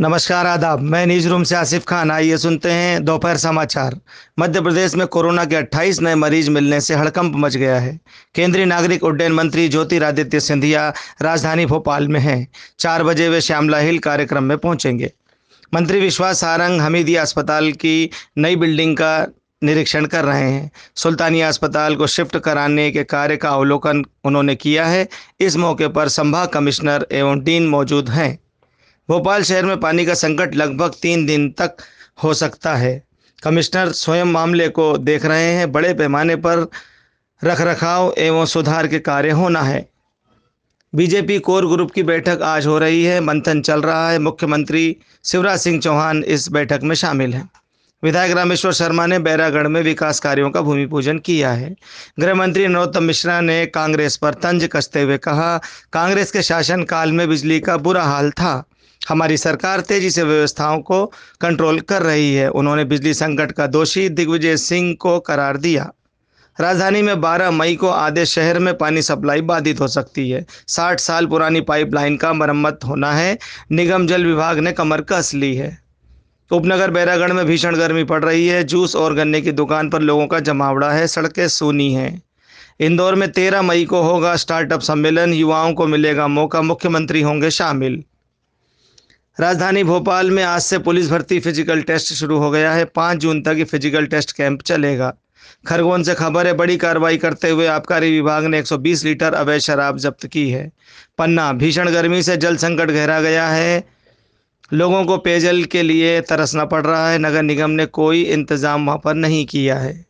नमस्कार, आदाब। मैं न्यूज़ रूम से आसिफ खान। आइए सुनते हैं दोपहर समाचार। मध्य प्रदेश में कोरोना के 28 नए मरीज़ मिलने से हड़कंप मच गया है। केंद्रीय नागरिक उड्डयन मंत्री ज्योतिरादित्य सिंधिया राजधानी भोपाल में हैं। चार बजे वे श्यामला हिल कार्यक्रम में पहुँचेंगे। मंत्री विश्वास सारंग हमीदिया अस्पताल की नई बिल्डिंग का निरीक्षण कर रहे हैं। सुल्तानिया अस्पताल को शिफ्ट कराने के कार्य का अवलोकन उन्होंने किया है। इस मौके पर संभाग कमिश्नर एवं डीन मौजूद हैं। भोपाल शहर में पानी का संकट लगभग तीन दिन तक हो सकता है। कमिश्नर स्वयं मामले को देख रहे हैं। बड़े पैमाने पर रख रखाव एवं सुधार के कार्य होना है। बीजेपी कोर ग्रुप की बैठक आज हो रही है। मंथन चल रहा है। मुख्यमंत्री शिवराज सिंह चौहान इस बैठक में शामिल हैं। विधायक रामेश्वर शर्मा ने बैरागढ़ में विकास कार्यों का भूमि पूजन किया है। गृह मंत्री नरोत्तम मिश्रा ने कांग्रेस पर तंज कसते हुए कहा, कांग्रेस के शासनकाल में बिजली का बुरा हाल था। हमारी सरकार तेज़ी से व्यवस्थाओं को कंट्रोल कर रही है। उन्होंने बिजली संकट का दोषी दिग्विजय सिंह को करार दिया। राजधानी में 12 मई को आधे शहर में पानी सप्लाई बाधित हो सकती है। 60 साल पुरानी पाइपलाइन का मरम्मत होना है। निगम जल विभाग ने कमर कस ली है। उपनगर बैरागढ़ में भीषण गर्मी पड़ रही है। जूस और गन्ने की दुकान पर लोगों का जमावड़ा है। सड़कें सूनी हैं। इंदौर में 13 मई को होगा स्टार्टअप सम्मेलन। युवाओं को मिलेगा मौका। मुख्यमंत्री होंगे शामिल। राजधानी भोपाल में आज से पुलिस भर्ती फ़िज़िकल टेस्ट शुरू हो गया है। पाँच जून तक ये फ़िज़िकल टेस्ट कैंप चलेगा। खरगोन से खबर है, बड़ी कार्रवाई करते हुए आबकारी विभाग ने 120 लीटर अवैध शराब जब्त की है। पन्ना, भीषण गर्मी से जल संकट गहरा गया है। लोगों को पेयजल के लिए तरसना पड़ रहा है। नगर निगम ने कोई इंतज़ाम वहाँ पर नहीं किया है।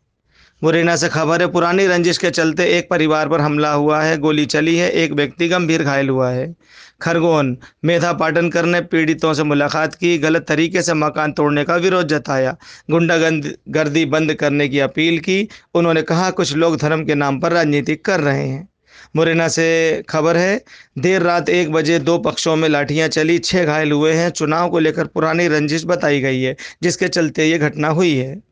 मुरैना से खबर है पुरानी रंजिश के चलते एक परिवार पर हमला हुआ है, गोली चली है, एक व्यक्ति गंभीर घायल हुआ है। खरगोन, मेधा पाटनकर ने पीड़ितों से मुलाकात की, गलत तरीके से मकान तोड़ने का विरोध जताया। गुंडागर्द गर्दी बंद करने की अपील की, उन्होंने कहा, कुछ लोग धर्म के नाम पर राजनीति कर रहे हैं। मुरैना से खबर है, देर रात एक बजे दो पक्षों में लाठियाँ चली छः घायल हुए हैं। चुनाव को लेकर पुरानी रंजिश बताई गई है, जिसके चलते ये घटना हुई है।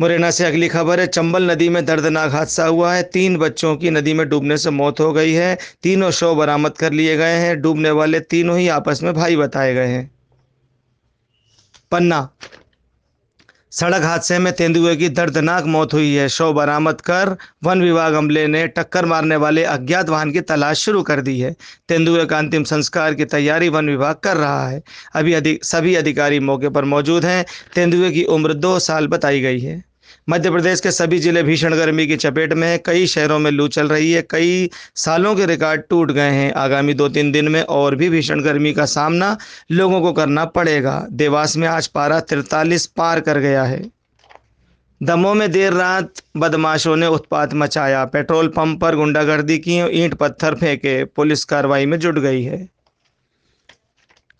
मुरैना से अगली खबर है, चंबल नदी में दर्दनाक हादसा हुआ है। तीन बच्चों की नदी में डूबने से मौत हो गई है। तीनों शव बरामद कर लिए गए हैं। डूबने वाले तीनों ही आपस में भाई बताए गए हैं। पन्ना। सड़क हादसे में तेंदुए की दर्दनाक मौत हुई है। शव बरामद कर वन विभाग अमले ने टक्कर मारने वाले अज्ञात वाहन की तलाश शुरू कर दी है। तेंदुए का अंतिम संस्कार की तैयारी वन विभाग कर रहा है। अभी अधिक, सभी अधिकारी मौके पर मौजूद हैं। तेंदुए की उम्र दो साल बताई गई है। मध्य प्रदेश के सभी ज़िले भीषण गर्मी की चपेट में है। कई शहरों में लू चल रही है। कई सालों के रिकॉर्ड टूट गए हैं। आगामी दो तीन दिन में और भी भीषण गर्मी का सामना लोगों को करना पड़ेगा। देवास में आज पारा तिरतालीस पार कर गया है। दमों में देर रात बदमाशों ने उत्पात मचाया। पेट्रोल पंप पर गुंडागर्दी की ईंट पत्थर फेंके। पुलिस कार्रवाई में जुट गई है।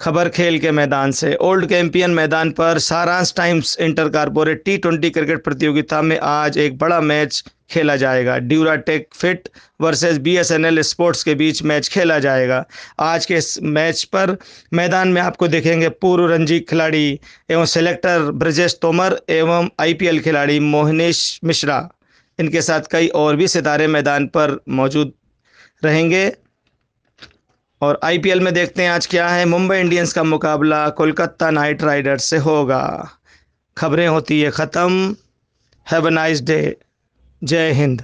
खबर खेल के मैदान से। ओल्ड कैंपियन मैदान पर Saransh Times inter corporate T twenty cricket प्रतियोगिता में आज एक बड़ा मैच खेला जाएगा। Duratech fit versus BSNL sports के बीच मैच खेला जाएगा। आज के इस मैच पर मैदान में आपको देखेंगे पूर्व रणजी खिलाड़ी एवं सेलेक्टर ब्रजेश तोमर एवं आईपीएल खिलाड़ी मोहनेश मिश्रा। इनके साथ कई और भी सितारे मैदान पर मौजूद रहेंगे। और आईपीएल में देखते हैं आज क्या है। मुंबई इंडियंस का मुकाबला कोलकाता नाइट राइडर्स से होगा। खबरें होती है ख़त्म। हैव अ नाइस डे जय हिंद।